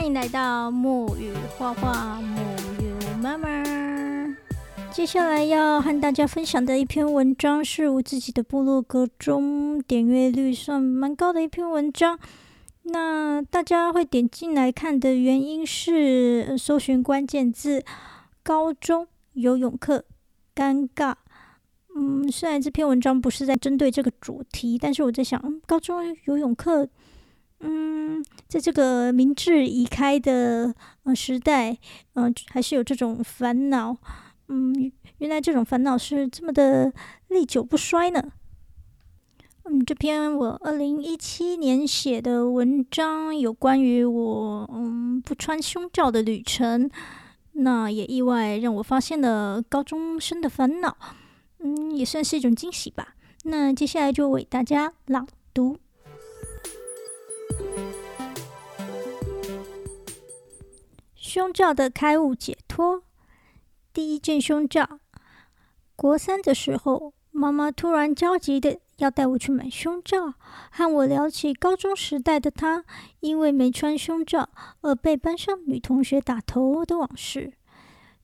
欢迎来到木语画画，木语妈妈。接下来要和大家分享的一篇文章，是我自己的部落格中点阅率算蛮高的一篇文章。那大家会点进来看的原因是，搜寻关键字“高中游泳课尴尬”。嗯，虽然这篇文章不是在针对这个主题，但是我在想，嗯高中游泳课。嗯，在这个明智已开的呃时代，嗯，还是有这种烦恼。嗯，原来这种烦恼是这么的历久不衰呢。嗯，这篇我二零一七年写的文章，有关于我嗯不穿胸罩的旅程，那也意外让我发现了高中生的烦恼。嗯，也算是一种惊喜吧。那接下来就为大家朗读。胸罩的开悟解脱。第一件胸罩。国三的时候，妈妈突然焦急的要带我去买胸罩，和我聊起高中时代的她因为没穿胸罩而被班上女同学打头的往事。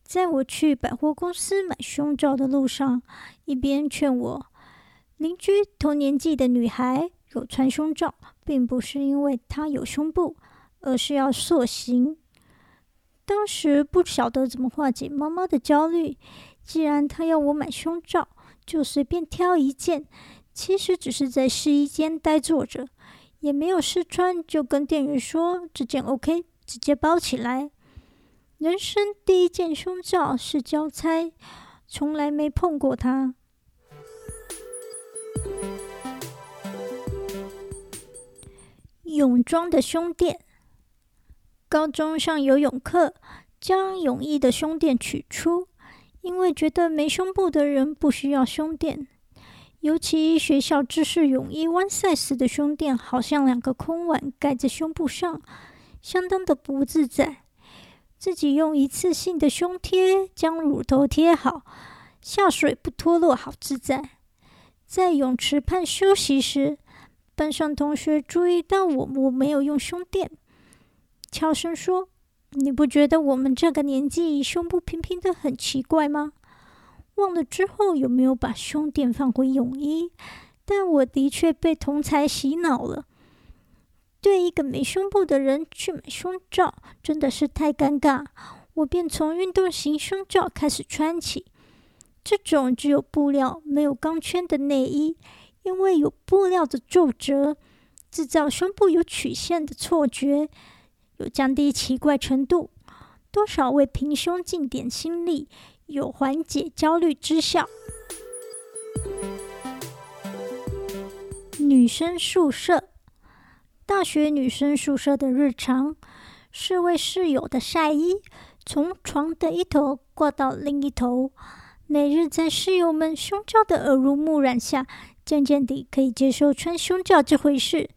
在我去百货公司买胸罩的路上，一边劝我，邻居同年纪的女孩有穿胸罩，并不是因为她有胸部，而是要塑形。当时不晓得怎么化解妈妈的焦虑。既然她要我买胸罩，就随便挑一件。其实只是在试衣间呆坐着，也没有试穿，就跟店员说这件 OK，直接包起来。人生第一件胸罩是交差，从来没碰过它。泳装的胸垫。高中上游泳课，将泳衣的胸垫取出，因为觉得没胸部的人不需要胸垫。尤其学校制式泳衣 one size 的胸垫，好像两个空碗盖在胸部上，相当的不自在。自己用一次性的胸贴将乳头贴好，下水不脱落，好自在。在泳池畔休息时，班上同学注意到我，我没有用胸垫。悄声说：“你不觉得我们这个年纪胸部平平的很奇怪吗？忘了之后有没有把胸垫放回泳衣？但我的确被同才洗脑了。对一个没胸部的人去买胸罩，真的是太尴尬。我便从运动型胸罩开始穿起。这种只有布料没有钢圈的内衣，因为有布料的皱褶，制造胸部有曲线的错觉。”有降低奇怪程度，多少为平胸尽点心力，有缓解焦虑之效。女生宿舍，大学女生宿舍的日常是为室友的晒衣，从床的一头挂到另一头。每日在室友们胸罩的耳濡目染下，渐渐地可以接受穿胸罩这回事。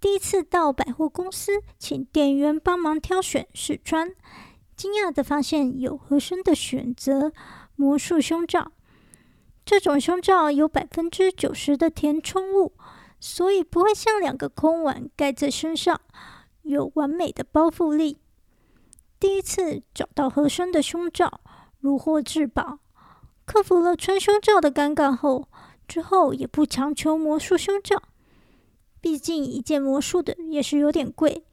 第一次到百货公司，请店员帮忙挑选试穿，惊讶的发现有合身的选择——魔术胸罩。这种胸罩有百分之九十的填充物，所以不会像两个空碗盖在身上，有完美的包覆力。第一次找到合身的胸罩，如获至宝。克服了穿胸罩的尴尬后，之后也不强求魔术胸罩。毕竟一件魔术的也是有点贵，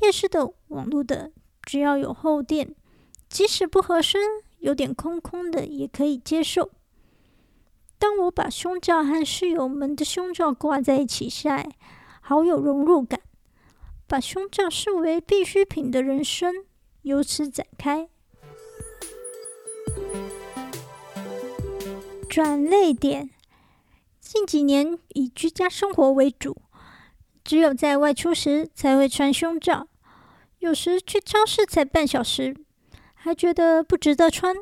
夜市的、网络的，只要有厚垫，即使不合身、有点空空的也可以接受。当我把胸罩和室友们的胸罩挂在一起晒，好有融入感。把胸罩视为必需品的人生由此展开。转泪点，近几年以居家生活为主。只有在外出时才会穿胸罩，有时去超市才半小时，还觉得不值得穿。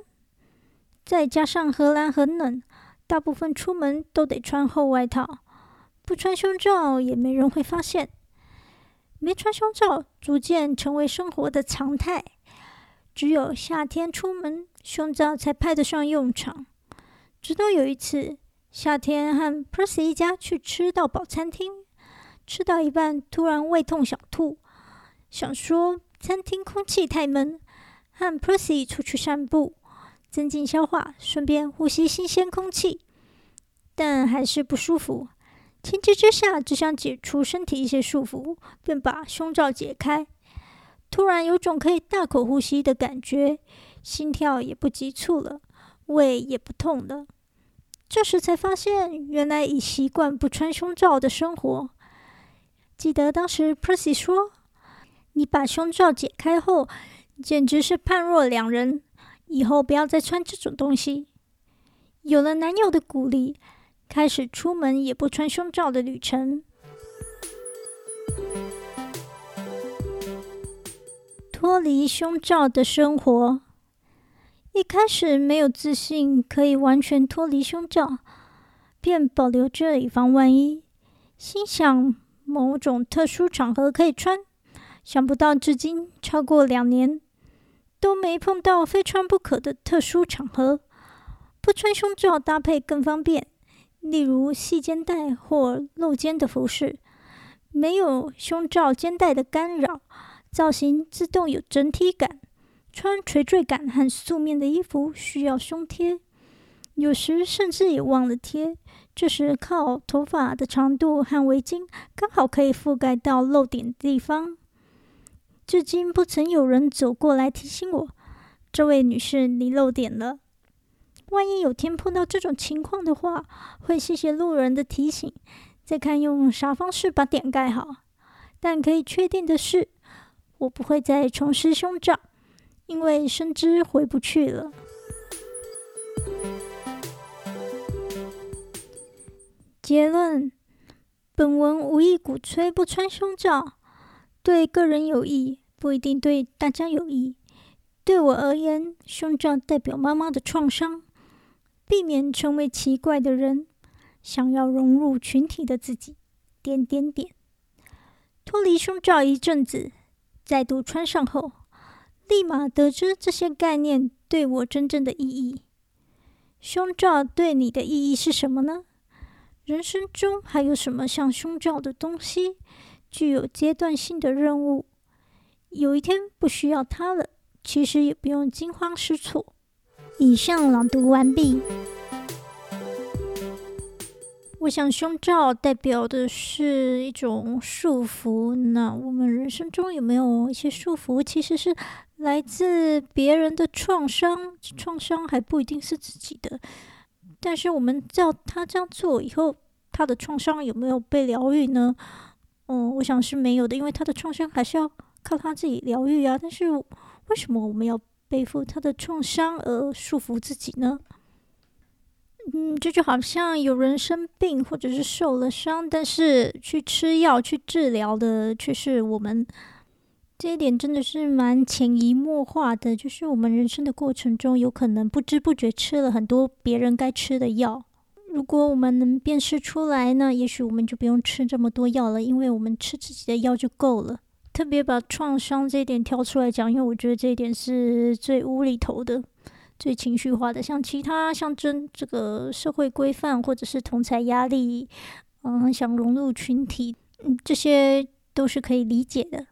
再加上荷兰很冷，大部分出门都得穿厚外套，不穿胸罩也没人会发现。没穿胸罩逐渐成为生活的常态，只有夏天出门，胸罩才派得上用场。直到有一次，夏天和 Percy 一家去吃到饱餐厅。吃到一半，突然胃痛想吐，想说餐厅空气太闷，和 Percy 出去散步，增进消化，顺便呼吸新鲜空气。但还是不舒服。情急之下，只想解除身体一些束缚，便把胸罩解开。突然有种可以大口呼吸的感觉，心跳也不急促了，胃也不痛了。这时才发现，原来已习惯不穿胸罩的生活。记得当时 Percy 说：“你把胸罩解开后，简直是判若两人。以后不要再穿这种东西。”有了男友的鼓励。开始出门也不穿胸罩的旅程，脱离胸罩的生活。一开始没有自信可以完全脱离胸罩，便保留着以防万一。心想某种特殊场合可以穿，想不到至今超过两年都没碰到非穿不可的特殊场合，不穿胸罩搭配更方便。例如细肩带或露肩的服饰，没有胸罩肩带的干扰，造型自动有整体感。穿垂坠感和素面的衣服需要胸贴，有时甚至也忘了贴。这时靠头发的长度和围巾刚好可以覆盖到露点的地方。至今不曾有人走过来提醒我：“这位女士，你露点了。”万一有天碰到这种情况的话，会谢谢路人的提醒，再看用啥方式把点盖好。但可以确定的是，我不会再重施胸罩，因为深知回不去了。结论：本文无意鼓吹不穿胸罩，对个人有益，不一定对大家有益。对我而言，胸罩代表妈妈的创伤。避免成为奇怪的人，想要融入群体的自己，点点点。脱离胸罩一阵子，再度穿上后，立马得知这些概念对我真正的意义。胸罩对你的意义是什么呢？人生中还有什么像胸罩的东西，具有阶段性的任务？有一天不需要它了，其实也不用惊慌失措。以上朗读完毕。我想，胸罩代表的是一种束缚。那我们人生中有没有一些束缚，其实是来自别人的创伤？创伤还不一定是自己的。但是我们叫他这样做以后，他的创伤有没有被疗愈呢？嗯，我想是没有的，因为他的创伤还是要靠他自己疗愈啊。但是为什么我们要？背负他的创伤而束缚自己呢？嗯，这就好像有人生病或者是受了伤，但是去吃药去治疗的却是我们。这一点真的是蛮潜移默化的，就是我们人生的过程中，有可能不知不觉吃了很多别人该吃的药。如果我们能辨识出来呢，也许我们就不用吃这么多药了，因为我们吃自己的药就够了。特别把创伤这一点挑出来讲，因为我觉得这一点是最无厘头的、最情绪化的。像其他象征这个社会规范，或者是同才压力，嗯，想融入群体，嗯，这些都是可以理解的。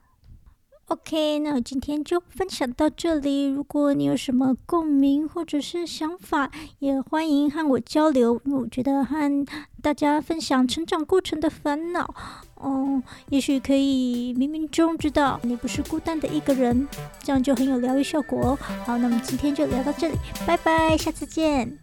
OK，那我今天就分享到这里。如果你有什么共鸣或者是想法，也欢迎和我交流。因为我觉得和大家分享成长过程的烦恼，哦，也许可以冥冥中知道你不是孤单的一个人，这样就很有疗愈效果哦。好，那么今天就聊到这里，拜拜，下次见。